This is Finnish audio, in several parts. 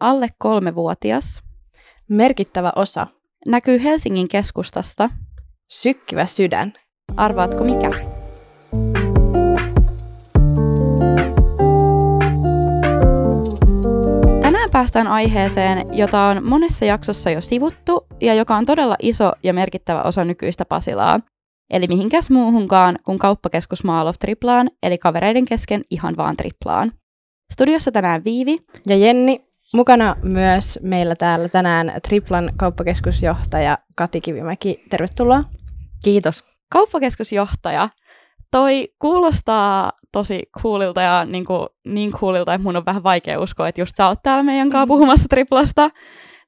alle kolmevuotias. Merkittävä osa. Näkyy Helsingin keskustasta. Sykkivä sydän. Arvaatko mikä? Tänään päästään aiheeseen, jota on monessa jaksossa jo sivuttu ja joka on todella iso ja merkittävä osa nykyistä Pasilaa. Eli mihinkäs muuhunkaan kuin kauppakeskus Mall of Triplaan, eli kavereiden kesken ihan vaan Triplaan. Studiossa tänään Viivi. Ja Jenni, mukana myös meillä täällä tänään Triplan kauppakeskusjohtaja Kati Kivimäki. Tervetuloa. Kiitos. Kauppakeskusjohtaja. Toi kuulostaa tosi coolilta ja niin, kuin, niin coolilta, että mun on vähän vaikea uskoa, että just sä oot täällä meidän kanssa puhumassa Triplasta.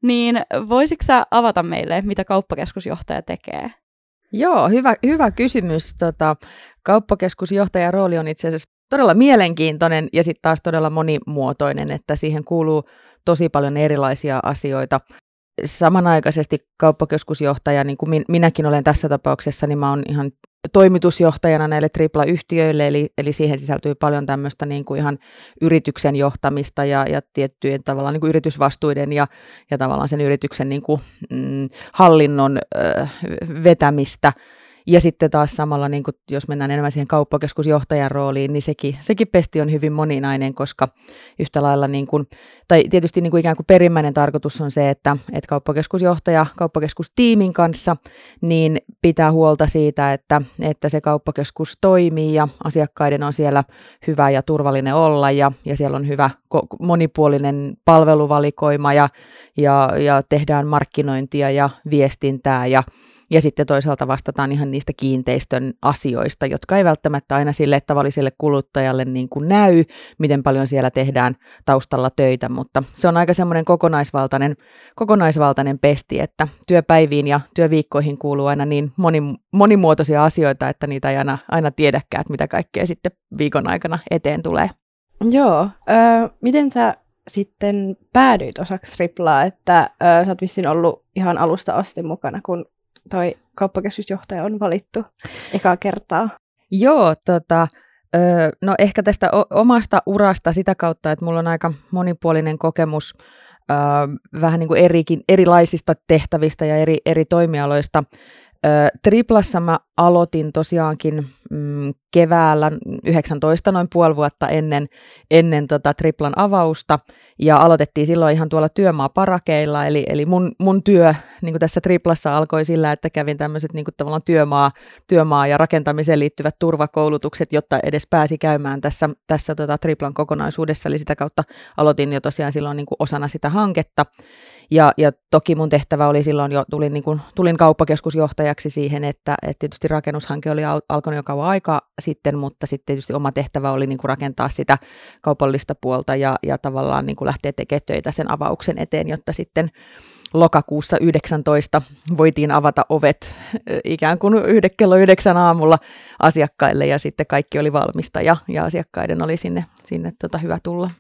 Niin voisitko sä avata meille, mitä kauppakeskusjohtaja tekee? Joo, hyvä, hyvä kysymys. Tota, kauppakeskusjohtajan rooli on itse asiassa todella mielenkiintoinen ja sitten taas todella monimuotoinen, että siihen kuuluu tosi paljon erilaisia asioita. Samanaikaisesti kauppakeskusjohtaja, niin kuin minäkin olen tässä tapauksessa, niin mä oon ihan toimitusjohtajana näille tripla-yhtiöille, eli, eli siihen sisältyy paljon tämmöistä niin kuin ihan yrityksen johtamista ja, ja tiettyjen tavallaan niin kuin yritysvastuiden ja, ja tavallaan sen yrityksen niin kuin, mm, hallinnon ö, vetämistä – ja sitten taas samalla, niin kuin, jos mennään enemmän siihen kauppakeskusjohtajan rooliin, niin sekin, sekin pesti on hyvin moninainen, koska yhtä lailla, niin kuin, tai tietysti niin kuin ikään kuin perimmäinen tarkoitus on se, että, että kauppakeskusjohtaja kauppakeskustiimin kanssa niin pitää huolta siitä, että, että se kauppakeskus toimii ja asiakkaiden on siellä hyvä ja turvallinen olla ja, ja siellä on hyvä monipuolinen palveluvalikoima ja, ja, ja tehdään markkinointia ja viestintää ja ja sitten toisaalta vastataan ihan niistä kiinteistön asioista, jotka ei välttämättä aina sille tavalliselle kuluttajalle niin kuin näy, miten paljon siellä tehdään taustalla töitä, mutta se on aika semmoinen kokonaisvaltainen, kokonaisvaltainen pesti, että työpäiviin ja työviikkoihin kuuluu aina niin moni, monimuotoisia asioita, että niitä ei aina, aina tiedäkään, että mitä kaikkea sitten viikon aikana eteen tulee. Joo. Öö, miten sä sitten päädyit osaksi Riplaa, että ö, sä oot vissiin ollut ihan alusta asti mukana, kun toi kauppakeskusjohtaja on valittu ekaa kertaa? Joo, tota, no ehkä tästä omasta urasta sitä kautta, että mulla on aika monipuolinen kokemus vähän niin kuin erikin, erilaisista tehtävistä ja eri, eri toimialoista. Triplassa mä aloitin tosiaankin mm, keväällä 19, noin puoli vuotta ennen, ennen tota Triplan avausta, ja aloitettiin silloin ihan tuolla työmaaparakeilla, eli, eli mun, mun työ niin kuin tässä Triplassa alkoi sillä, että kävin tämmöiset niin tavallaan työmaa, työmaa ja rakentamiseen liittyvät turvakoulutukset, jotta edes pääsi käymään tässä, tässä tota Triplan kokonaisuudessa, eli sitä kautta aloitin jo tosiaan silloin niin kuin osana sitä hanketta, ja, ja toki mun tehtävä oli silloin jo, tulin, niin kuin, tulin kauppakeskusjohtajaksi siihen, että, että tietysti rakennushanke oli al- alkanut jo kauan aikaa sitten, mutta sitten tietysti oma tehtävä oli niin kuin rakentaa sitä kaupallista puolta ja, ja tavallaan niin kuin lähteä tekemään töitä sen avauksen eteen, jotta sitten lokakuussa 19 voitiin avata ovet ikään kuin yhden kello yhdeksän aamulla asiakkaille ja sitten kaikki oli valmista ja, ja asiakkaiden oli sinne, sinne tota hyvä tulla.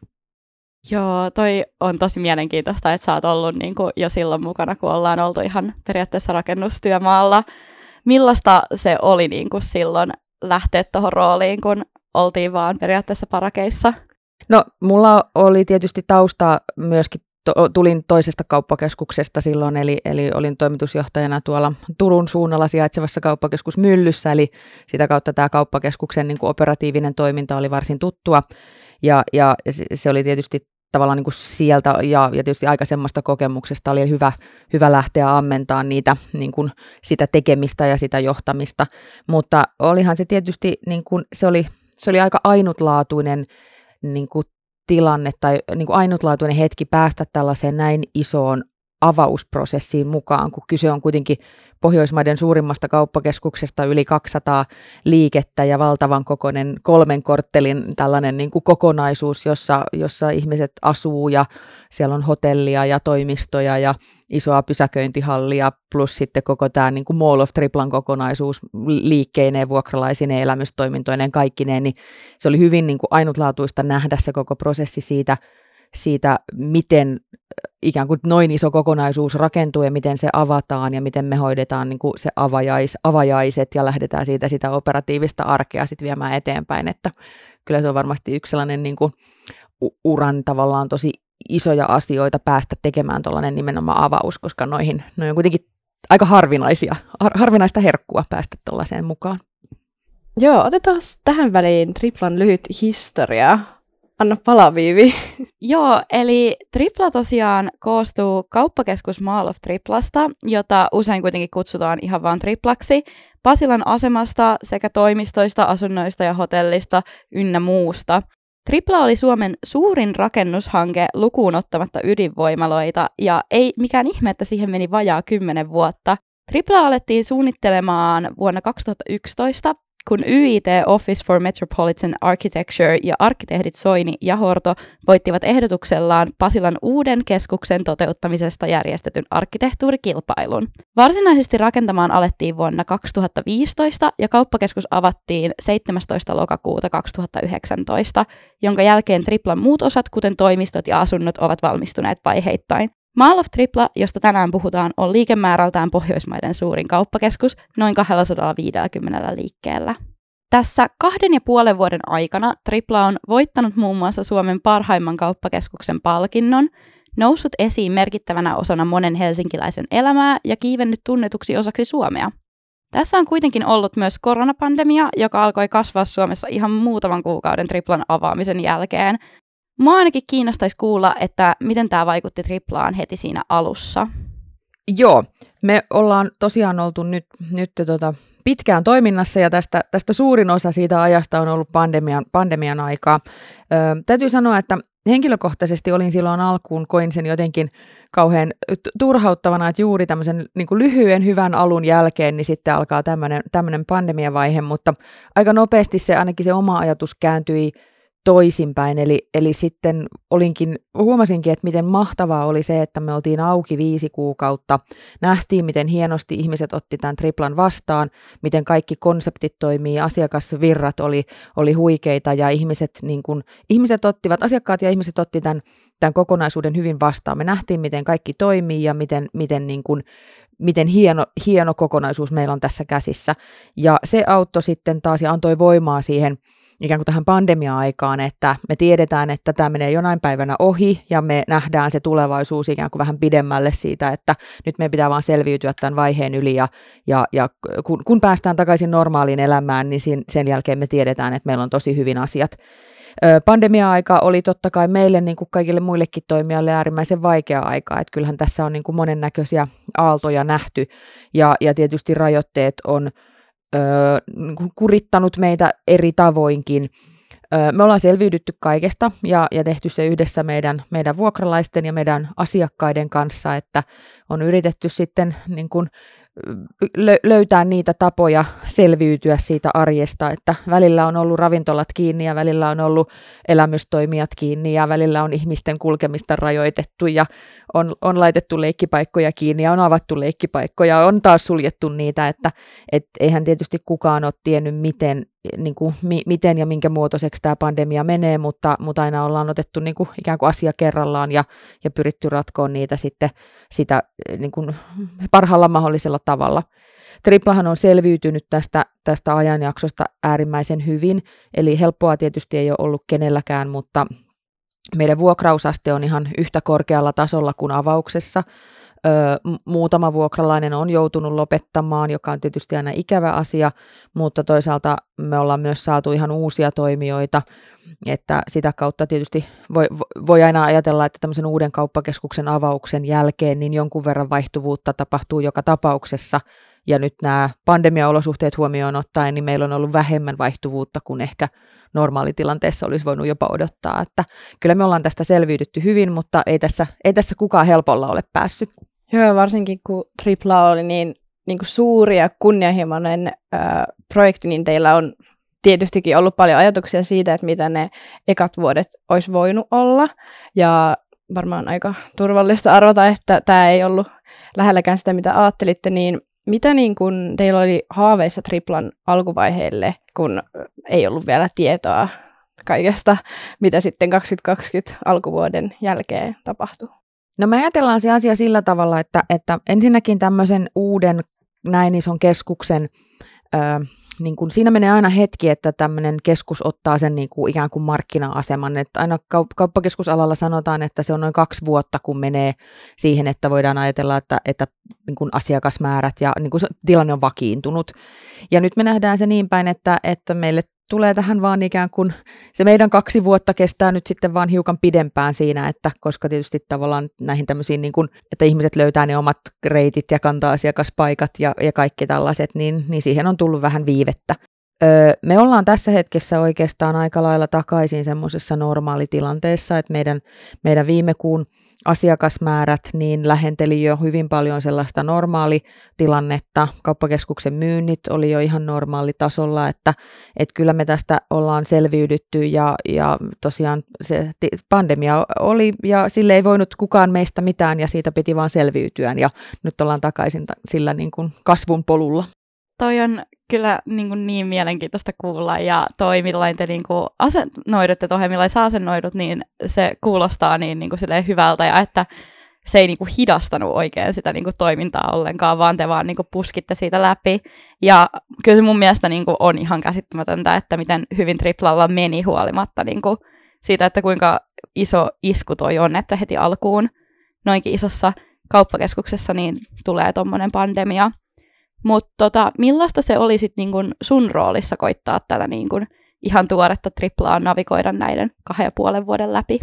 Joo, toi on tosi mielenkiintoista, että sä oot ollut niin kuin jo silloin mukana, kun ollaan oltu ihan periaatteessa rakennustyömaalla. Millaista se oli niin kuin silloin lähteä tuohon rooliin, kun oltiin vaan periaatteessa parakeissa? No, mulla oli tietysti tausta myöskin to, tulin toisesta kauppakeskuksesta silloin, eli, eli olin toimitusjohtajana tuolla Turun suunnalla sijaitsevassa kauppakeskusmyllyssä, eli sitä kautta tämä kauppakeskuksen niin kuin operatiivinen toiminta oli varsin tuttua, ja, ja se oli tietysti tavallaan niin kuin sieltä ja, ja tietysti aikaisemmasta kokemuksesta oli hyvä, hyvä lähteä ammentamaan niitä, niin kuin sitä tekemistä ja sitä johtamista, mutta olihan se tietysti, niin kuin, se, oli, se oli aika ainutlaatuinen niin kuin tilanne tai niin kuin ainutlaatuinen hetki päästä tällaiseen näin isoon avausprosessiin mukaan, kun kyse on kuitenkin Pohjoismaiden suurimmasta kauppakeskuksesta yli 200 liikettä ja valtavan kokoinen kolmen korttelin tällainen niin kuin kokonaisuus, jossa, jossa ihmiset asuu ja siellä on hotellia ja toimistoja ja isoa pysäköintihallia plus sitten koko tämä niin kuin Mall of Triplan kokonaisuus liikkeineen, vuokralaisineen, elämystoimintoineen, kaikkineen, niin se oli hyvin niin kuin ainutlaatuista nähdä se koko prosessi siitä, siitä, miten ikään kuin noin iso kokonaisuus rakentuu ja miten se avataan ja miten me hoidetaan niin kuin se avajais, avajaiset ja lähdetään siitä sitä operatiivista arkea sitten viemään eteenpäin, että kyllä se on varmasti yksi sellainen niin kuin uran tavallaan tosi isoja asioita päästä tekemään tuollainen nimenomaan avaus, koska noihin, noihin on kuitenkin aika harvinaisia, har, harvinaista herkkua päästä tuollaiseen mukaan. Joo, otetaan tähän väliin Triplan lyhyt historia. Anna palaviivi. Joo, eli Tripla tosiaan koostuu kauppakeskus Mall of Triplasta, jota usein kuitenkin kutsutaan ihan vain Triplaksi, Pasilan asemasta sekä toimistoista, asunnoista ja hotellista ynnä muusta. Tripla oli Suomen suurin rakennushanke lukuun ottamatta ydinvoimaloita, ja ei mikään ihme, että siihen meni vajaa kymmenen vuotta. Tripla alettiin suunnittelemaan vuonna 2011 kun YIT Office for Metropolitan Architecture ja arkkitehdit Soini ja Horto voittivat ehdotuksellaan Pasilan uuden keskuksen toteuttamisesta järjestetyn arkkitehtuurikilpailun. Varsinaisesti rakentamaan alettiin vuonna 2015 ja kauppakeskus avattiin 17. lokakuuta 2019, jonka jälkeen Triplan muut osat, kuten toimistot ja asunnot, ovat valmistuneet vaiheittain. Mall of Tripla, josta tänään puhutaan, on liikemäärältään Pohjoismaiden suurin kauppakeskus noin 250 liikkeellä. Tässä kahden ja puolen vuoden aikana Tripla on voittanut muun muassa Suomen parhaimman kauppakeskuksen palkinnon, noussut esiin merkittävänä osana monen helsinkiläisen elämää ja kiivennyt tunnetuksi osaksi Suomea. Tässä on kuitenkin ollut myös koronapandemia, joka alkoi kasvaa Suomessa ihan muutaman kuukauden Triplan avaamisen jälkeen, Mua ainakin kiinnostaisi kuulla, että miten tämä vaikutti triplaan heti siinä alussa. Joo, me ollaan tosiaan oltu nyt, nyt tota, pitkään toiminnassa ja tästä, tästä suurin osa siitä ajasta on ollut pandemian, pandemian aikaa. Ö, täytyy sanoa, että henkilökohtaisesti olin silloin alkuun, koin sen jotenkin kauhean turhauttavana, että juuri tämmöisen niin kuin lyhyen hyvän alun jälkeen, niin sitten alkaa tämmöinen pandemiavaihe, mutta aika nopeasti se ainakin se oma ajatus kääntyi toisinpäin. Eli, eli sitten olinkin, huomasinkin, että miten mahtavaa oli se, että me oltiin auki viisi kuukautta. Nähtiin, miten hienosti ihmiset otti tämän triplan vastaan, miten kaikki konseptit toimii, asiakasvirrat oli, oli huikeita ja ihmiset, niin kun, ihmiset ottivat, asiakkaat ja ihmiset otti tämän, tämän kokonaisuuden hyvin vastaan. Me nähtiin, miten kaikki toimii ja miten, miten niin kun, miten hieno, hieno kokonaisuus meillä on tässä käsissä. Ja se auttoi sitten taas ja antoi voimaa siihen ikään kuin tähän pandemia-aikaan, että me tiedetään, että tämä menee jonain päivänä ohi ja me nähdään se tulevaisuus ikään kuin vähän pidemmälle siitä, että nyt meidän pitää vaan selviytyä tämän vaiheen yli ja, ja, ja kun, kun päästään takaisin normaaliin elämään, niin sen, sen jälkeen me tiedetään, että meillä on tosi hyvin asiat. Pandemia-aika oli totta kai meille, niin kuin kaikille muillekin toimijoille, äärimmäisen vaikea aika. Että kyllähän tässä on niin kuin monennäköisiä aaltoja nähty ja, ja tietysti rajoitteet on, niin kurittanut meitä eri tavoinkin. Me ollaan selviydytty kaikesta ja, ja tehty se yhdessä meidän, meidän vuokralaisten ja meidän asiakkaiden kanssa, että on yritetty sitten niin kuin löytää niitä tapoja selviytyä siitä arjesta, että välillä on ollut ravintolat kiinni ja välillä on ollut elämystoimijat kiinni ja välillä on ihmisten kulkemista rajoitettu ja on, on laitettu leikkipaikkoja kiinni ja on avattu leikkipaikkoja, on taas suljettu niitä, että et eihän tietysti kukaan ole tiennyt, miten, niin kuin, mi, miten ja minkä muotoiseksi tämä pandemia menee, mutta, mutta aina ollaan otettu niin kuin, ikään kuin asia kerrallaan ja, ja pyritty ratkoon niitä sitten sitä niin kuin, parhaalla mahdollisella tavalla. Triplahan on selviytynyt tästä, tästä ajanjaksosta äärimmäisen hyvin, eli helppoa tietysti ei ole ollut kenelläkään, mutta meidän vuokrausaste on ihan yhtä korkealla tasolla kuin avauksessa. Ö, muutama vuokralainen on joutunut lopettamaan, joka on tietysti aina ikävä asia, mutta toisaalta me ollaan myös saatu ihan uusia toimijoita, että sitä kautta tietysti voi, voi aina ajatella, että tämmöisen uuden kauppakeskuksen avauksen jälkeen niin jonkun verran vaihtuvuutta tapahtuu joka tapauksessa, ja nyt nämä pandemiaolosuhteet huomioon ottaen, niin meillä on ollut vähemmän vaihtuvuutta kuin ehkä normaalitilanteessa olisi voinut jopa odottaa. Että kyllä me ollaan tästä selviydytty hyvin, mutta ei tässä, ei tässä kukaan helpolla ole päässyt. Joo, varsinkin kun Tripla oli niin, niin kuin suuri ja kunnianhimoinen äh, projekti, niin teillä on tietystikin ollut paljon ajatuksia siitä, että mitä ne ekat vuodet olisi voinut olla. Ja varmaan aika turvallista arvata, että tämä ei ollut lähelläkään sitä, mitä ajattelitte, niin mitä niin kun teillä oli haaveissa Triplan alkuvaiheelle, kun ei ollut vielä tietoa kaikesta, mitä sitten 2020 alkuvuoden jälkeen tapahtui? No me ajatellaan se asia sillä tavalla, että, että ensinnäkin tämmöisen uuden näin ison keskuksen ö, niin kuin, siinä menee aina hetki, että tämmöinen keskus ottaa sen niin kuin, ikään kuin markkina-aseman. Että aina kaup- kauppakeskusalalla sanotaan, että se on noin kaksi vuotta, kun menee siihen, että voidaan ajatella, että, että niin kuin asiakasmäärät ja niin kuin se tilanne on vakiintunut. Ja nyt me nähdään se niin päin, että, että meille tulee tähän vaan ikään kuin, se meidän kaksi vuotta kestää nyt sitten vaan hiukan pidempään siinä, että koska tietysti tavallaan näihin tämmöisiin, niin kuin, että ihmiset löytää ne omat reitit ja kantaa asiakaspaikat ja, ja kaikki tällaiset, niin, niin siihen on tullut vähän viivettä. Öö, me ollaan tässä hetkessä oikeastaan aika lailla takaisin semmoisessa normaalitilanteessa, että meidän, meidän viime kuun asiakasmäärät niin lähenteli jo hyvin paljon sellaista normaalitilannetta. Kauppakeskuksen myynnit oli jo ihan normaalitasolla, että, että kyllä me tästä ollaan selviydytty ja, ja tosiaan se pandemia oli ja sille ei voinut kukaan meistä mitään ja siitä piti vaan selviytyä ja nyt ollaan takaisin sillä niin kuin kasvun polulla toi on kyllä niin, kuin niin mielenkiintoista kuulla, ja toi, millain te niin kuin asennoidutte tuohon, millain sä asennoidut, niin se kuulostaa niin, niin kuin hyvältä, ja että se ei niin kuin hidastanut oikein sitä niin kuin toimintaa ollenkaan, vaan te vaan niin kuin puskitte siitä läpi. Ja kyllä se mun mielestä niin kuin on ihan käsittämätöntä, että miten hyvin triplalla meni huolimatta niin kuin siitä, että kuinka iso isku toi on, että heti alkuun noinkin isossa kauppakeskuksessa niin tulee tuommoinen pandemia. Mutta tota, millaista se oli sit niin kun sun roolissa koittaa tätä niin kun ihan tuoretta triplaa navigoida näiden kahden ja puolen vuoden läpi?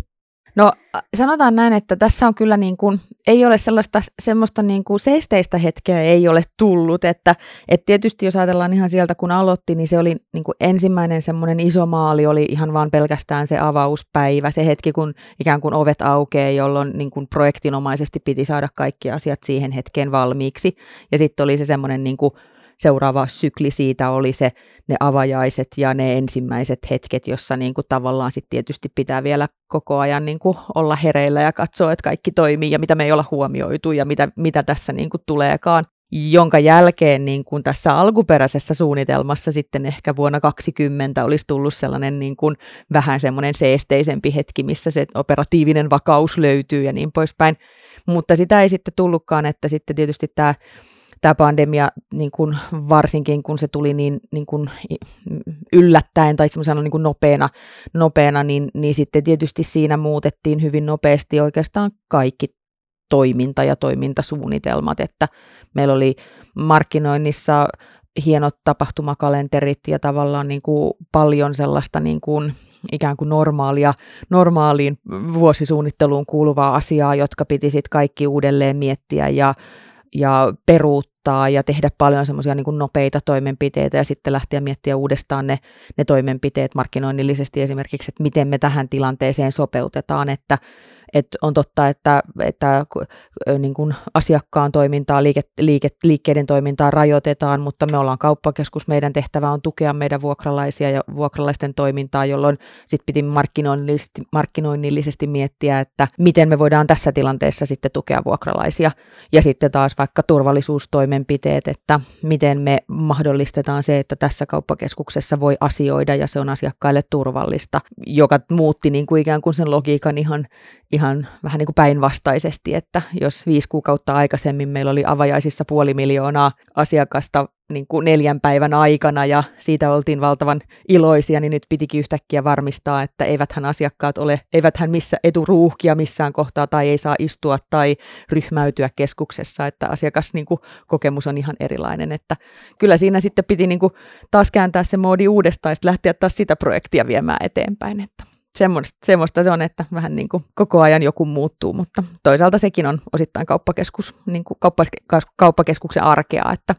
No sanotaan näin, että tässä on kyllä niin kuin, ei ole sellaista semmoista niin kuin seisteistä hetkeä ei ole tullut, että, että tietysti jos ajatellaan ihan sieltä kun aloitti, niin se oli niin kuin ensimmäinen semmoinen iso maali oli ihan vaan pelkästään se avauspäivä, se hetki kun ikään kuin ovet aukeaa, jolloin niin kuin projektinomaisesti piti saada kaikki asiat siihen hetkeen valmiiksi. Ja sitten oli se semmoinen niin kuin seuraava sykli siitä oli se ne avajaiset ja ne ensimmäiset hetket, jossa niin kuin tavallaan sit tietysti pitää vielä koko ajan niin kuin olla hereillä ja katsoa, että kaikki toimii ja mitä me ei olla huomioitu ja mitä, mitä tässä niin kuin tuleekaan jonka jälkeen niin kuin tässä alkuperäisessä suunnitelmassa sitten ehkä vuonna 2020 olisi tullut sellainen niin kuin vähän semmoinen seesteisempi hetki, missä se operatiivinen vakaus löytyy ja niin poispäin. Mutta sitä ei sitten tullutkaan, että sitten tietysti tämä tämä pandemia, niin kuin varsinkin kun se tuli niin, niin kuin yllättäen tai semmoisena niin nopeana, nopeana niin, niin sitten tietysti siinä muutettiin hyvin nopeasti oikeastaan kaikki toiminta ja toimintasuunnitelmat, että meillä oli markkinoinnissa hienot tapahtumakalenterit ja tavallaan niin kuin paljon sellaista niin kuin ikään kuin normaalia, normaaliin vuosisuunnitteluun kuuluvaa asiaa, jotka piti sitten kaikki uudelleen miettiä ja ja peruuttaa ja tehdä paljon semmoisia niin nopeita toimenpiteitä ja sitten lähteä miettiä uudestaan ne, ne toimenpiteet markkinoinnillisesti esimerkiksi, että miten me tähän tilanteeseen sopeutetaan, että et on totta, että, että niin kuin asiakkaan toimintaa, liike, liike, liikkeiden toimintaa rajoitetaan, mutta me ollaan kauppakeskus, meidän tehtävä on tukea meidän vuokralaisia ja vuokralaisten toimintaa, jolloin sitten piti markkinoinnillisesti, markkinoinnillisesti miettiä, että miten me voidaan tässä tilanteessa sitten tukea vuokralaisia. Ja sitten taas vaikka turvallisuustoimenpiteet, että miten me mahdollistetaan se, että tässä kauppakeskuksessa voi asioida ja se on asiakkaille turvallista, joka muutti niin kuin ikään kuin sen logiikan ihan, ihan vähän niin kuin päinvastaisesti, että jos viisi kuukautta aikaisemmin meillä oli avajaisissa puoli miljoonaa asiakasta niin kuin neljän päivän aikana ja siitä oltiin valtavan iloisia, niin nyt pitikin yhtäkkiä varmistaa, että eiväthän asiakkaat ole, eiväthän missä eturuuhkia missään kohtaa tai ei saa istua tai ryhmäytyä keskuksessa, että asiakas niin kuin, kokemus on ihan erilainen, että kyllä siinä sitten piti niin kuin, taas kääntää se moodi uudestaan ja lähteä taas sitä projektia viemään eteenpäin, että semmoista, semmoista se on, että vähän niin kuin koko ajan joku muuttuu, mutta toisaalta sekin on osittain kauppakeskus, niin kuin kauppa, kauppakeskuksen arkea, että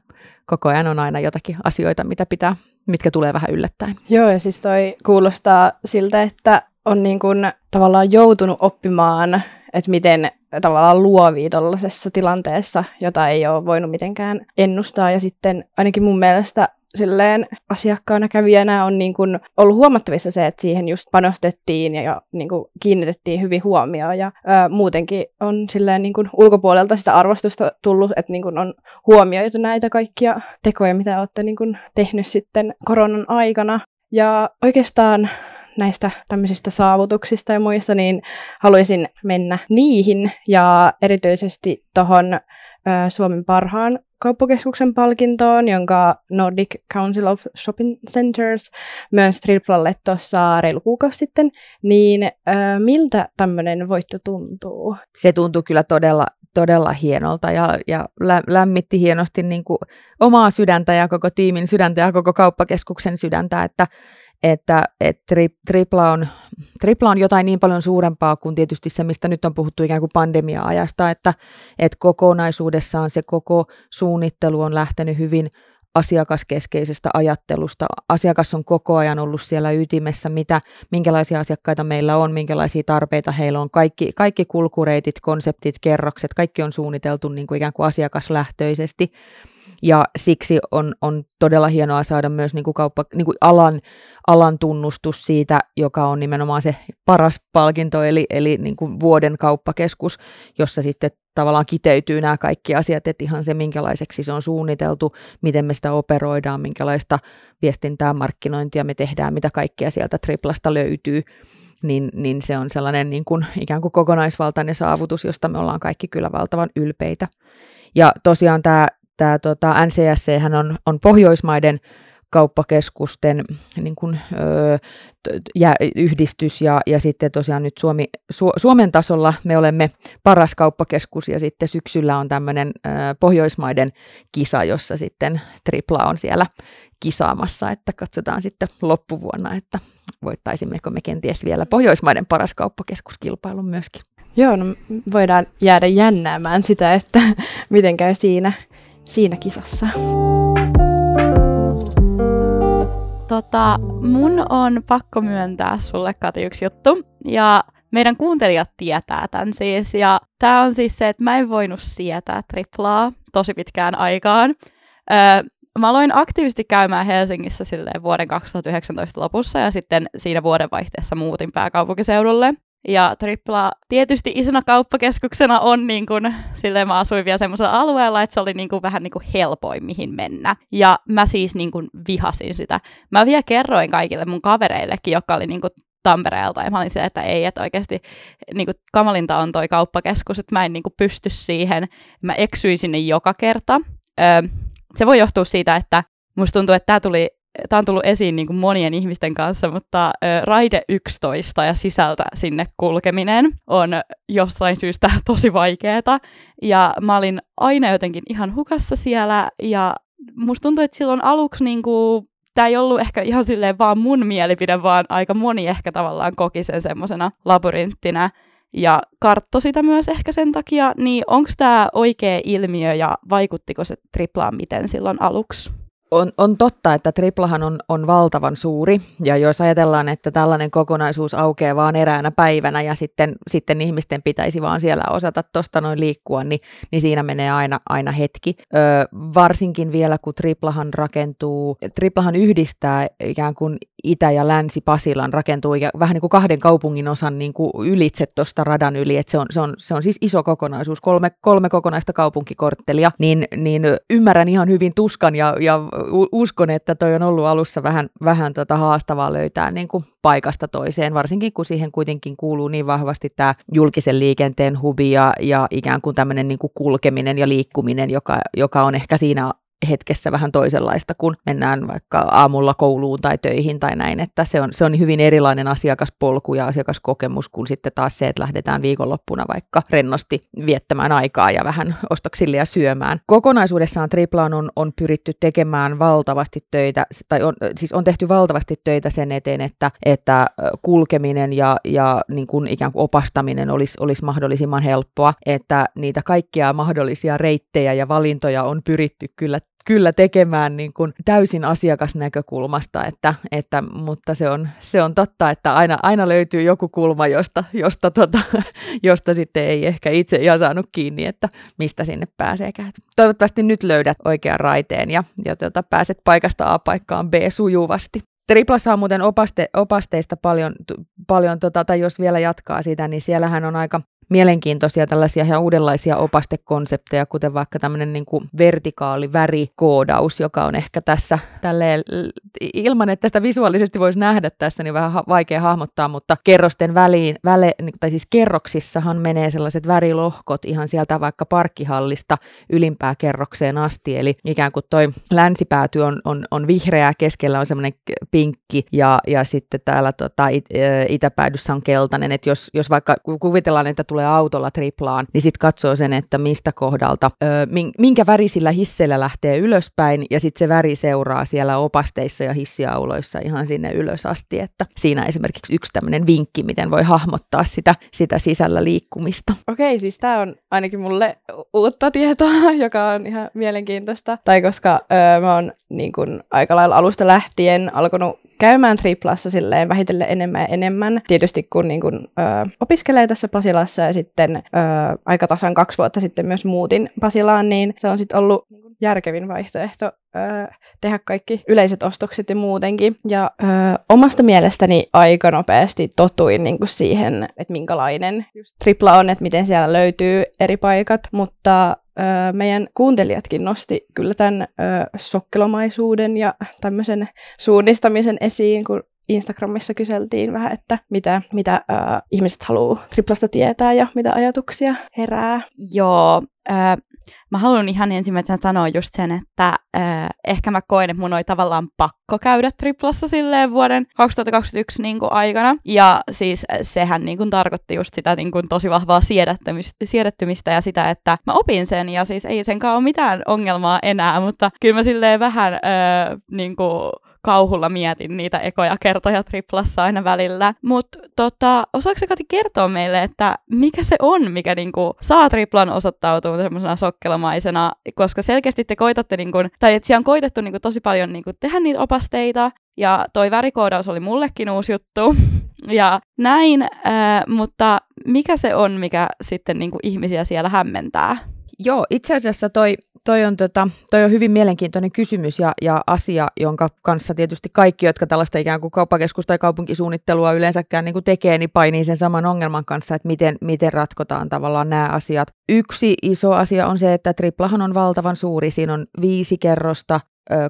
koko ajan on aina jotakin asioita, mitä pitää, mitkä tulee vähän yllättäen. Joo, ja siis toi kuulostaa siltä, että on niin kuin tavallaan joutunut oppimaan, että miten tavallaan luovii tuollaisessa tilanteessa, jota ei ole voinut mitenkään ennustaa. Ja sitten ainakin mun mielestä silleen asiakkaana kävijänä on niin kuin ollut huomattavissa se, että siihen just panostettiin ja, ja niin kuin kiinnitettiin hyvin huomioon ja ää, muutenkin on silleen niin kuin ulkopuolelta sitä arvostusta tullut, että niin kuin on huomioitu näitä kaikkia tekoja, mitä olette niin kuin tehnyt sitten koronan aikana. Ja oikeastaan näistä tämmöisistä saavutuksista ja muista, niin haluaisin mennä niihin ja erityisesti tuohon Suomen parhaan kauppakeskuksen palkintoon, jonka Nordic Council of Shopping Centers myös Triplalle tuossa reilu kuukausi sitten, niin äh, miltä tämmöinen voitto tuntuu? Se tuntuu kyllä todella, todella hienolta ja, ja lämmitti hienosti niin kuin omaa sydäntä ja koko tiimin sydäntä ja koko kauppakeskuksen sydäntä, että että, että tri, tripla, on, tripla on jotain niin paljon suurempaa kuin tietysti se, mistä nyt on puhuttu ikään kuin pandemia-ajasta, että, että kokonaisuudessaan se koko suunnittelu on lähtenyt hyvin asiakaskeskeisestä ajattelusta. Asiakas on koko ajan ollut siellä ytimessä, mitä, minkälaisia asiakkaita meillä on, minkälaisia tarpeita heillä on. Kaikki, kaikki kulkureitit, konseptit, kerrokset, kaikki on suunniteltu niin kuin ikään kuin asiakaslähtöisesti. Ja siksi on, on todella hienoa saada myös niin kuin kauppa, niin kuin alan, alan tunnustus siitä, joka on nimenomaan se paras palkinto, eli, eli niin kuin vuoden kauppakeskus, jossa sitten tavallaan kiteytyy nämä kaikki asiat, että ihan se, minkälaiseksi se on suunniteltu, miten me sitä operoidaan, minkälaista viestintää, markkinointia me tehdään, mitä kaikkea sieltä triplasta löytyy, niin, niin se on sellainen niin kuin, ikään kuin kokonaisvaltainen saavutus, josta me ollaan kaikki kyllä valtavan ylpeitä. Ja tosiaan tämä tämä tota, NCSC on, on Pohjoismaiden kauppakeskusten niin kuin, ö, ja, yhdistys ja, ja sitten tosiaan nyt Suomi, Su, Suomen tasolla me olemme paras kauppakeskus ja sitten syksyllä on tämmöinen ö, Pohjoismaiden kisa, jossa sitten Tripla on siellä kisaamassa, että katsotaan sitten loppuvuonna, että voittaisimmeko me kenties vielä Pohjoismaiden paras kauppakeskuskilpailun myöskin. Joo, no voidaan jäädä jännäämään sitä, että miten käy siinä siinä kisassa? Tota, mun on pakko myöntää sulle Kati yksi juttu. Ja meidän kuuntelijat tietää tämän siis. Ja tää on siis se, että mä en voinut sietää triplaa tosi pitkään aikaan. Öö, mä aloin aktiivisesti käymään Helsingissä silleen vuoden 2019 lopussa ja sitten siinä vuodenvaihteessa muutin pääkaupunkiseudulle. Ja Tripla tietysti isona kauppakeskuksena on niin kuin, silleen mä asuin vielä semmoisella alueella, että se oli niin kuin vähän niin kuin helpoin mihin mennä. Ja mä siis niin kuin vihasin sitä. Mä vielä kerroin kaikille mun kavereillekin, jotka oli niin kuin Tampereelta, ja mä olin se, että ei, että oikeasti niin kuin, kamalinta on toi kauppakeskus, että mä en niin kuin, pysty siihen. Mä eksyin sinne joka kerta. Öö, se voi johtua siitä, että musta tuntuu, että tämä tuli tämä on tullut esiin niin kuin monien ihmisten kanssa, mutta ö, raide 11 ja sisältä sinne kulkeminen on jossain syystä tosi vaikeeta. Ja mä olin aina jotenkin ihan hukassa siellä ja musta tuntuu, että silloin aluksi niin kuin, tämä ei ollut ehkä ihan silleen vaan mun mielipide, vaan aika moni ehkä tavallaan koki sen semmoisena labyrinttinä ja kartto sitä myös ehkä sen takia, niin onko tämä oikea ilmiö ja vaikuttiko se triplaan miten silloin aluksi? On, on totta, että triplahan on, on valtavan suuri, ja jos ajatellaan, että tällainen kokonaisuus aukeaa vaan eräänä päivänä, ja sitten, sitten ihmisten pitäisi vaan siellä osata tuosta noin liikkua, niin, niin siinä menee aina, aina hetki. Ö, varsinkin vielä, kun triplahan rakentuu, triplahan yhdistää ikään kuin Itä- ja Länsi-Pasilan rakentuu vähän niin kuin kahden kaupungin osan niin kuin ylitse tuosta radan yli, että se on, se, on, se on siis iso kokonaisuus, kolme, kolme kokonaista kaupunkikorttelia, niin, niin ymmärrän ihan hyvin tuskan ja, ja uskon, että toi on ollut alussa vähän, vähän tota haastavaa löytää niin kuin paikasta toiseen, varsinkin kun siihen kuitenkin kuuluu niin vahvasti tämä julkisen liikenteen hubi ja, ja ikään kuin tämmöinen niin kuin kulkeminen ja liikkuminen, joka, joka on ehkä siinä hetkessä vähän toisenlaista, kun mennään vaikka aamulla kouluun tai töihin tai näin, että se on, se on hyvin erilainen asiakaspolku ja asiakaskokemus kuin sitten taas se, että lähdetään viikonloppuna vaikka rennosti viettämään aikaa ja vähän ostoksille ja syömään. Kokonaisuudessaan Triplaan on, on pyritty tekemään valtavasti töitä, tai on, siis on tehty valtavasti töitä sen eteen, että, että kulkeminen ja, ja niin kuin ikään kuin opastaminen olisi, olisi mahdollisimman helppoa, että niitä kaikkia mahdollisia reittejä ja valintoja on pyritty kyllä kyllä tekemään niin kuin täysin asiakasnäkökulmasta, että, että, mutta se on, se on totta, että aina, aina löytyy joku kulma, josta, josta, tota, josta sitten ei ehkä itse ihan saanut kiinni, että mistä sinne pääseekään. Toivottavasti nyt löydät oikean raiteen ja, ja tota, pääset paikasta A paikkaan B sujuvasti. Tripla saa muuten opaste, opasteista paljon, paljon tota, tai jos vielä jatkaa sitä, niin siellähän on aika mielenkiintoisia tällaisia ihan uudenlaisia opastekonsepteja, kuten vaikka tämmöinen niin kuin vertikaali värikoodaus, joka on ehkä tässä tälleen, ilman että sitä visuaalisesti voisi nähdä tässä, niin vähän vaikea hahmottaa, mutta kerrosten väliin, väle, tai siis kerroksissahan menee sellaiset värilohkot ihan sieltä vaikka parkkihallista ylimpää kerrokseen asti, eli ikään kuin toi länsipääty on, on, on vihreä, keskellä on semmoinen pinkki ja, ja sitten täällä tota, it, itäpäädyssä on keltainen, että jos, jos vaikka kuvitellaan, että tulee autolla triplaan, niin sitten katsoo sen, että mistä kohdalta, ö, minkä värisillä hisseillä lähtee ylöspäin ja sitten se väri seuraa siellä opasteissa ja hissiauloissa ihan sinne ylös asti, että siinä esimerkiksi yksi tämmöinen vinkki, miten voi hahmottaa sitä, sitä sisällä liikkumista. Okei, siis tämä on ainakin mulle uutta tietoa, joka on ihan mielenkiintoista. Tai koska öö, mä oon niin kun, aika lailla alusta lähtien alkanut käymään triplassa silleen vähitellen enemmän ja enemmän. Tietysti kun niin kun, ö, opiskelee tässä Pasilassa ja sitten ö, aika tasan kaksi vuotta sitten myös muutin Pasilaan, niin se on sitten ollut niin järkevin vaihtoehto ö, tehdä kaikki yleiset ostokset ja muutenkin. Ja ö, omasta mielestäni aika nopeasti totuin niin kuin siihen, että minkälainen tripla on, että miten siellä löytyy eri paikat, mutta meidän kuuntelijatkin nosti kyllä tämän sokkelomaisuuden ja tämmöisen suunnistamisen esiin, kun Instagramissa kyseltiin vähän, että mitä, mitä äh, ihmiset haluaa triplasta tietää ja mitä ajatuksia herää. Joo, äh, mä haluan ihan ensimmäisenä sanoa just sen, että äh, ehkä mä koen, että mun oli tavallaan pakko käydä triplassa silleen vuoden 2021 niin kuin aikana. Ja siis sehän niin kuin tarkoitti just sitä niin kuin tosi vahvaa siedättymistä, siedättymistä ja sitä, että mä opin sen ja siis ei senkaan ole mitään ongelmaa enää, mutta kyllä mä silleen vähän äh, niin kuin kauhulla mietin niitä ekoja kertoja triplassa aina välillä. Mutta tota, osaako Kati kertoa meille, että mikä se on, mikä niinku saa triplan osoittautua semmoisena sokkelamaisena, koska selkeästi te koitatte, niinku, tai että siellä on koitettu niinku tosi paljon niinku tehdä niitä opasteita, ja toi värikoodaus oli mullekin uusi juttu, ja näin, äh, mutta mikä se on, mikä sitten niinku ihmisiä siellä hämmentää? Joo, itse asiassa toi, toi, on, tota, toi on hyvin mielenkiintoinen kysymys ja, ja asia, jonka kanssa tietysti kaikki, jotka tällaista ikään kuin kauppakeskus- tai kaupunkisuunnittelua yleensäkään niin kuin tekee, niin painii sen saman ongelman kanssa, että miten, miten ratkotaan tavallaan nämä asiat. Yksi iso asia on se, että triplahan on valtavan suuri. Siinä on viisi kerrosta,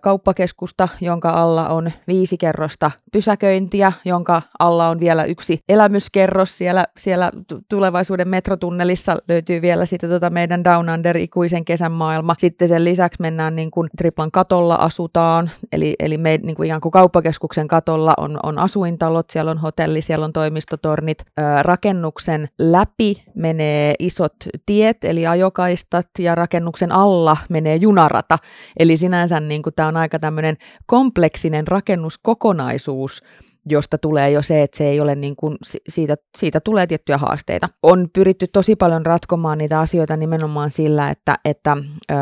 kauppakeskusta, jonka alla on viisi kerrosta pysäköintiä, jonka alla on vielä yksi elämyskerros. Siellä, siellä tulevaisuuden metrotunnelissa löytyy vielä sitten tota meidän Down Under ikuisen kesän maailma. Sitten sen lisäksi mennään niin kuin Triplan katolla asutaan, eli, eli me niin kuin ihan kuin kauppakeskuksen katolla on, on asuintalot, siellä on hotelli, siellä on toimistotornit. rakennuksen läpi menee isot tiet, eli ajokaistat, ja rakennuksen alla menee junarata. Eli sinänsä niin kuin tämä on aika tämmöinen kompleksinen rakennuskokonaisuus, josta tulee jo se, että se ei ole niin kuin, siitä, siitä tulee tiettyjä haasteita. On pyritty tosi paljon ratkomaan niitä asioita nimenomaan sillä, että, että ö,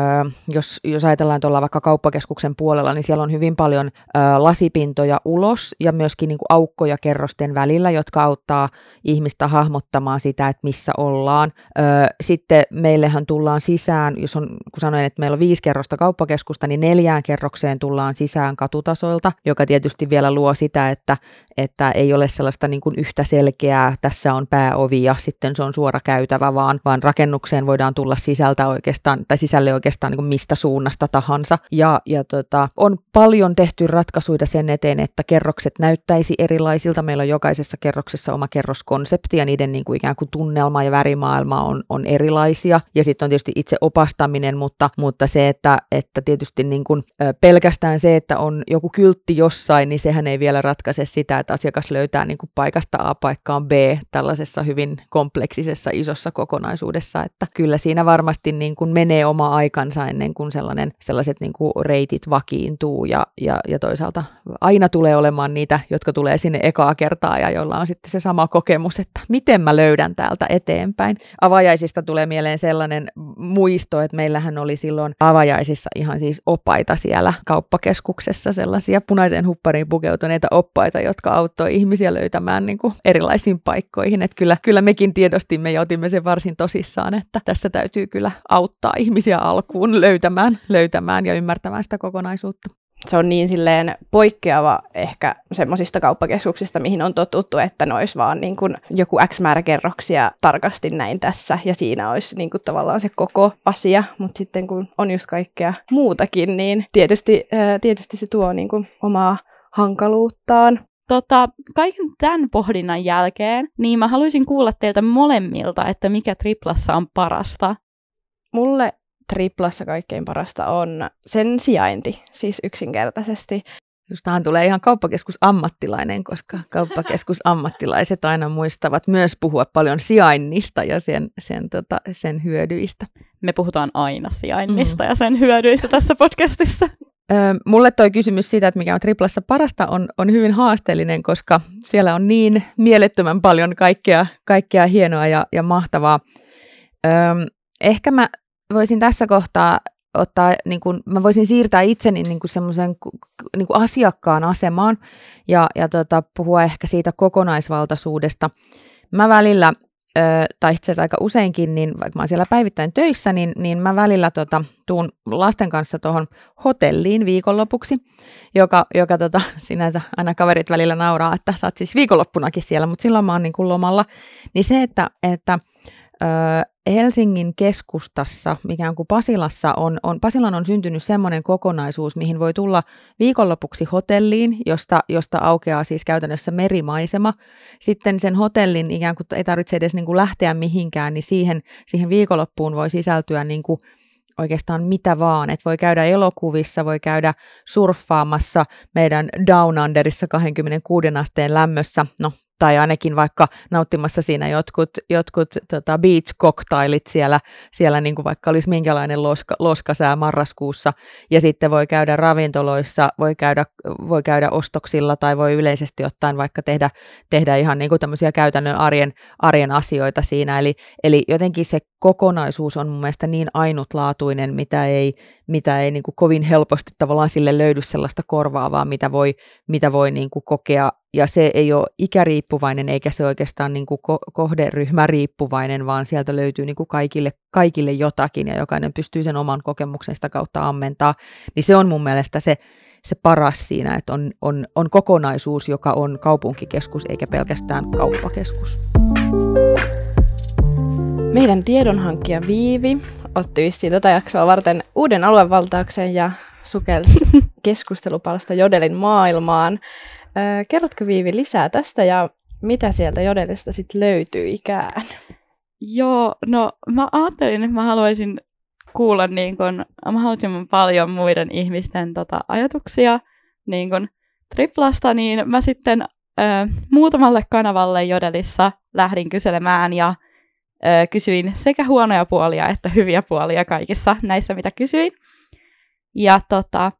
jos, jos ajatellaan tuolla vaikka kauppakeskuksen puolella, niin siellä on hyvin paljon ö, lasipintoja ulos ja myöskin niin kuin aukkoja kerrosten välillä, jotka auttaa ihmistä hahmottamaan sitä, että missä ollaan. Ö, sitten meillehän tullaan sisään, jos on, kun sanoin, että meillä on viisi kerrosta kauppakeskusta, niin neljään kerrokseen tullaan sisään katutasoilta, joka tietysti vielä luo sitä, että että ei ole sellaista niin kuin yhtä selkeää, tässä on pääovi ja sitten se on suora käytävä, vaan, vaan rakennukseen voidaan tulla sisältä oikeastaan, tai sisälle oikeastaan niin kuin mistä suunnasta tahansa. Ja, ja tota, on paljon tehty ratkaisuja sen eteen, että kerrokset näyttäisi erilaisilta. Meillä on jokaisessa kerroksessa oma kerroskonsepti ja niiden niin kuin ikään kuin tunnelma ja värimaailma on, on erilaisia. Ja sitten on tietysti itse opastaminen, mutta, mutta se, että, että tietysti niin kuin, pelkästään se, että on joku kyltti jossain, niin sehän ei vielä ratkaise sitä, että asiakas löytää niin kuin paikasta A paikkaan B tällaisessa hyvin kompleksisessa isossa kokonaisuudessa, että kyllä siinä varmasti niin kuin menee oma aikansa ennen kuin sellainen, sellaiset niin kuin reitit vakiintuu ja, ja, ja toisaalta aina tulee olemaan niitä, jotka tulee sinne ekaa kertaa ja joilla on sitten se sama kokemus, että miten mä löydän täältä eteenpäin. Avajaisista tulee mieleen sellainen muisto, että meillähän oli silloin avajaisissa ihan siis oppaita siellä kauppakeskuksessa, sellaisia punaiseen huppariin pukeutuneita oppaita, jotka auttoi ihmisiä löytämään niin kuin erilaisiin paikkoihin. Että kyllä, kyllä mekin tiedostimme ja otimme sen varsin tosissaan, että tässä täytyy kyllä auttaa ihmisiä alkuun löytämään, löytämään ja ymmärtämään sitä kokonaisuutta. se on niin silleen poikkeava ehkä semmoisista kauppakeskuksista, mihin on totuttu, että ne olisi vaan niin kuin joku X määrä kerroksia tarkasti näin tässä, ja siinä olisi niin kuin tavallaan se koko asia, mutta sitten kun on just kaikkea muutakin, niin tietysti, ää, tietysti se tuo niin kuin omaa hankaluuttaan. Tota, kaiken tämän pohdinnan jälkeen, niin mä haluaisin kuulla teiltä molemmilta, että mikä triplassa on parasta. Mulle triplassa kaikkein parasta on sen sijainti, siis yksinkertaisesti. Tähän tulee ihan kauppakeskusammattilainen, koska kauppakeskusammattilaiset aina muistavat myös puhua paljon sijainnista ja sen, sen, tota, sen hyödyistä. Me puhutaan aina sijainnista mm. ja sen hyödyistä tässä podcastissa. Mulle toi kysymys siitä, että mikä on triplassa parasta, on, on hyvin haasteellinen, koska siellä on niin mielettömän paljon kaikkea, kaikkea hienoa ja, ja mahtavaa. Ehkä mä voisin tässä kohtaa ottaa, niin kuin, mä voisin siirtää itseni niin semmoisen niin kuin asiakkaan asemaan ja, ja tota, puhua ehkä siitä kokonaisvaltaisuudesta. Mä välillä, tai itse asiassa aika useinkin, niin vaikka mä oon siellä päivittäin töissä, niin, niin mä välillä tota, tuun lasten kanssa tuohon hotelliin viikonlopuksi, joka, joka tota, sinänsä aina kaverit välillä nauraa, että sä oot siis viikonloppunakin siellä, mutta silloin mä oon niin kuin lomalla. Niin se, että, että Helsingin keskustassa, ikään kuin Pasilassa, on, on, Pasilan on syntynyt semmoinen kokonaisuus, mihin voi tulla viikonlopuksi hotelliin, josta, josta aukeaa siis käytännössä merimaisema. Sitten sen hotellin ikään kuin ei tarvitse edes niin kuin lähteä mihinkään, niin siihen, siihen viikonloppuun voi sisältyä niin kuin oikeastaan mitä vaan. Et voi käydä elokuvissa, voi käydä surffaamassa meidän Down Underissa 26 asteen lämmössä. No, tai ainakin vaikka nauttimassa siinä jotkut, jotkut tota beach cocktailit siellä, siellä niin kuin vaikka olisi minkälainen loska, loskasää marraskuussa, ja sitten voi käydä ravintoloissa, voi käydä, voi käydä ostoksilla tai voi yleisesti ottaen vaikka tehdä, tehdä ihan niin kuin tämmöisiä käytännön arjen, arjen asioita siinä, eli, eli jotenkin se kokonaisuus on mun mielestä niin ainutlaatuinen, mitä ei, mitä ei niin kuin kovin helposti tavallaan sille löydy sellaista korvaavaa, mitä voi, mitä voi niin kuin kokea ja se ei ole ikäriippuvainen eikä se oikeastaan niin kuin kohderyhmä riippuvainen, vaan sieltä löytyy niin kuin kaikille, kaikille jotakin ja jokainen pystyy sen oman kokemuksen sitä kautta ammentaa, niin se on mun mielestä se, se paras siinä, että on, on, on kokonaisuus, joka on kaupunkikeskus eikä pelkästään kauppakeskus. Meidän tiedonhankkija Viivi otti vissiin tätä jaksoa varten uuden aluevaltauksen ja sukelsi keskustelupalsta Jodelin maailmaan. Kerrotko Viivi lisää tästä ja mitä sieltä Jodelista sitten löytyy ikään? Joo, no mä ajattelin, että mä haluaisin kuulla niin kun, mahdollisimman paljon muiden ihmisten tota, ajatuksia niin kun, triplasta, niin mä sitten ö, muutamalle kanavalle Jodelissa lähdin kyselemään ja ö, kysyin sekä huonoja puolia että hyviä puolia kaikissa näissä, mitä kysyin. Ja tota,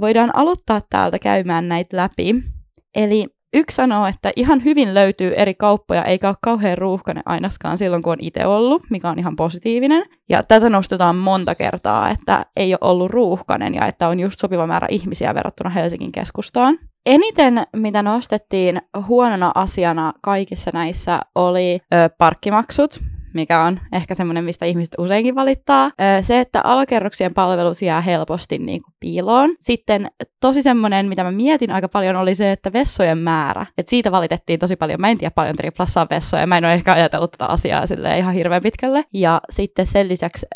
voidaan aloittaa täältä käymään näitä läpi. Eli yksi sanoo, että ihan hyvin löytyy eri kauppoja, eikä ole kauhean ruuhkainen ainakaan silloin, kun on itse ollut, mikä on ihan positiivinen. Ja tätä nostetaan monta kertaa, että ei ole ollut ruuhkainen ja että on just sopiva määrä ihmisiä verrattuna Helsingin keskustaan. Eniten, mitä nostettiin huonona asiana kaikissa näissä, oli ö, parkkimaksut mikä on ehkä semmoinen, mistä ihmiset useinkin valittaa. Se, että alakerroksien palvelut jää helposti niin kuin piiloon. Sitten tosi semmoinen, mitä mä mietin aika paljon, oli se, että vessojen määrä. Et siitä valitettiin tosi paljon. Mä en tiedä paljon triplassa on vessoja. Mä en ole ehkä ajatellut tätä asiaa sille ihan hirveän pitkälle. Ja sitten sen lisäksi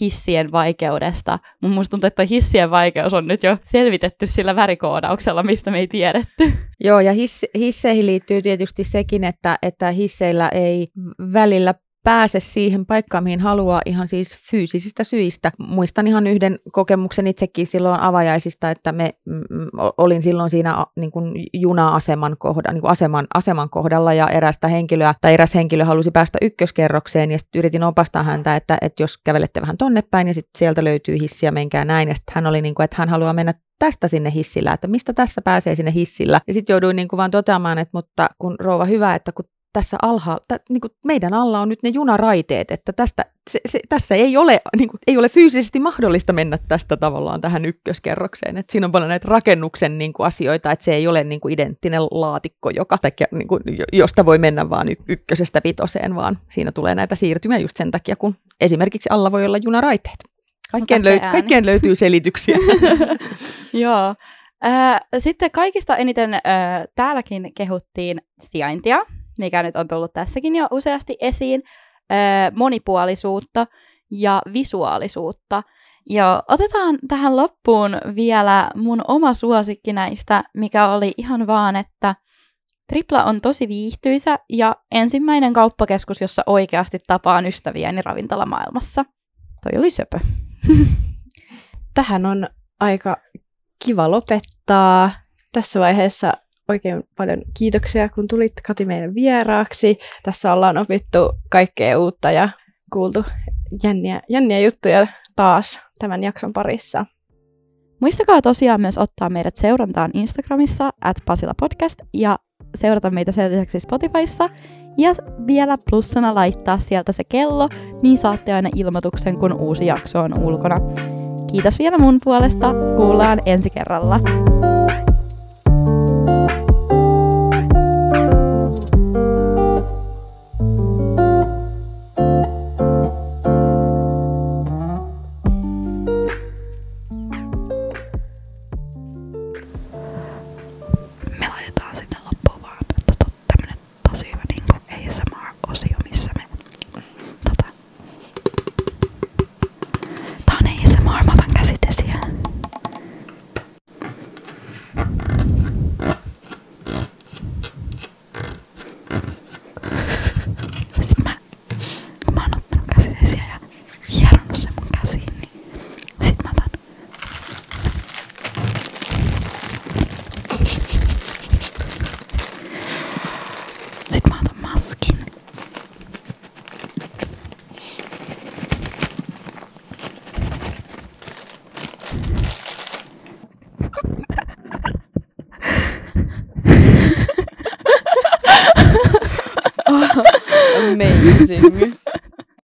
hissien vaikeudesta. Mun musta tuntuu, että hissien vaikeus on nyt jo selvitetty sillä värikoodauksella, mistä me ei tiedetty. Joo, ja hiss, hisseihin liittyy tietysti sekin, että, että hisseillä ei välillä pääse siihen paikkaan, mihin haluaa ihan siis fyysisistä syistä. Muistan ihan yhden kokemuksen itsekin silloin avajaisista, että me mm, olin silloin siinä niin kuin juna-aseman, kohda, niin kuin aseman, aseman kohdalla ja erästä henkilöä, tai eräs henkilö halusi päästä ykköskerrokseen ja sitten yritin opastaa häntä, että, että jos kävelette vähän tonne päin ja sitten sieltä löytyy hissiä, menkää näin. Ja sitten hän oli niin kuin, että hän haluaa mennä tästä sinne hissillä, että mistä tässä pääsee sinne hissillä. Ja sitten jouduin niin kuin vaan toteamaan, että mutta kun rouva hyvä, että kun tässä alhaalla, t- niin kuin meidän alla on nyt ne junaraiteet, että tästä, se, se, tässä ei ole, niin kuin, ei ole fyysisesti mahdollista mennä tästä tavallaan tähän ykköskerrokseen. Et siinä on paljon näitä rakennuksen niin kuin, asioita, että se ei ole niin kuin, identtinen laatikko, joka, takia, niin kuin, josta voi mennä vaan y- ykkösestä vitoseen, vaan siinä tulee näitä siirtymiä just sen takia, kun esimerkiksi alla voi olla junaraiteet. Kaikkeen, löy- kaikkeen löytyy selityksiä. Joo. Sitten kaikista eniten äh, täälläkin kehuttiin sijaintia, mikä nyt on tullut tässäkin jo useasti esiin, äh, monipuolisuutta ja visuaalisuutta. Ja otetaan tähän loppuun vielä mun oma suosikki näistä, mikä oli ihan vaan, että Tripla on tosi viihtyisä ja ensimmäinen kauppakeskus, jossa oikeasti tapaan ystäviäni ravintolamaailmassa. Toi oli söpö. Tähän on aika kiva lopettaa. Tässä vaiheessa oikein paljon kiitoksia, kun tulit Kati meidän vieraaksi. Tässä ollaan opittu kaikkea uutta ja kuultu jänniä, jänniä juttuja taas tämän jakson parissa. Muistakaa tosiaan myös ottaa meidät seurantaan Instagramissa at Pasila Podcast ja seurata meitä sen lisäksi Spotifyssa. Ja vielä plussana laittaa sieltä se kello, niin saatte aina ilmoituksen, kun uusi jakso on ulkona. Kiitos vielä mun puolesta. Kuullaan ensi kerralla. Amazing.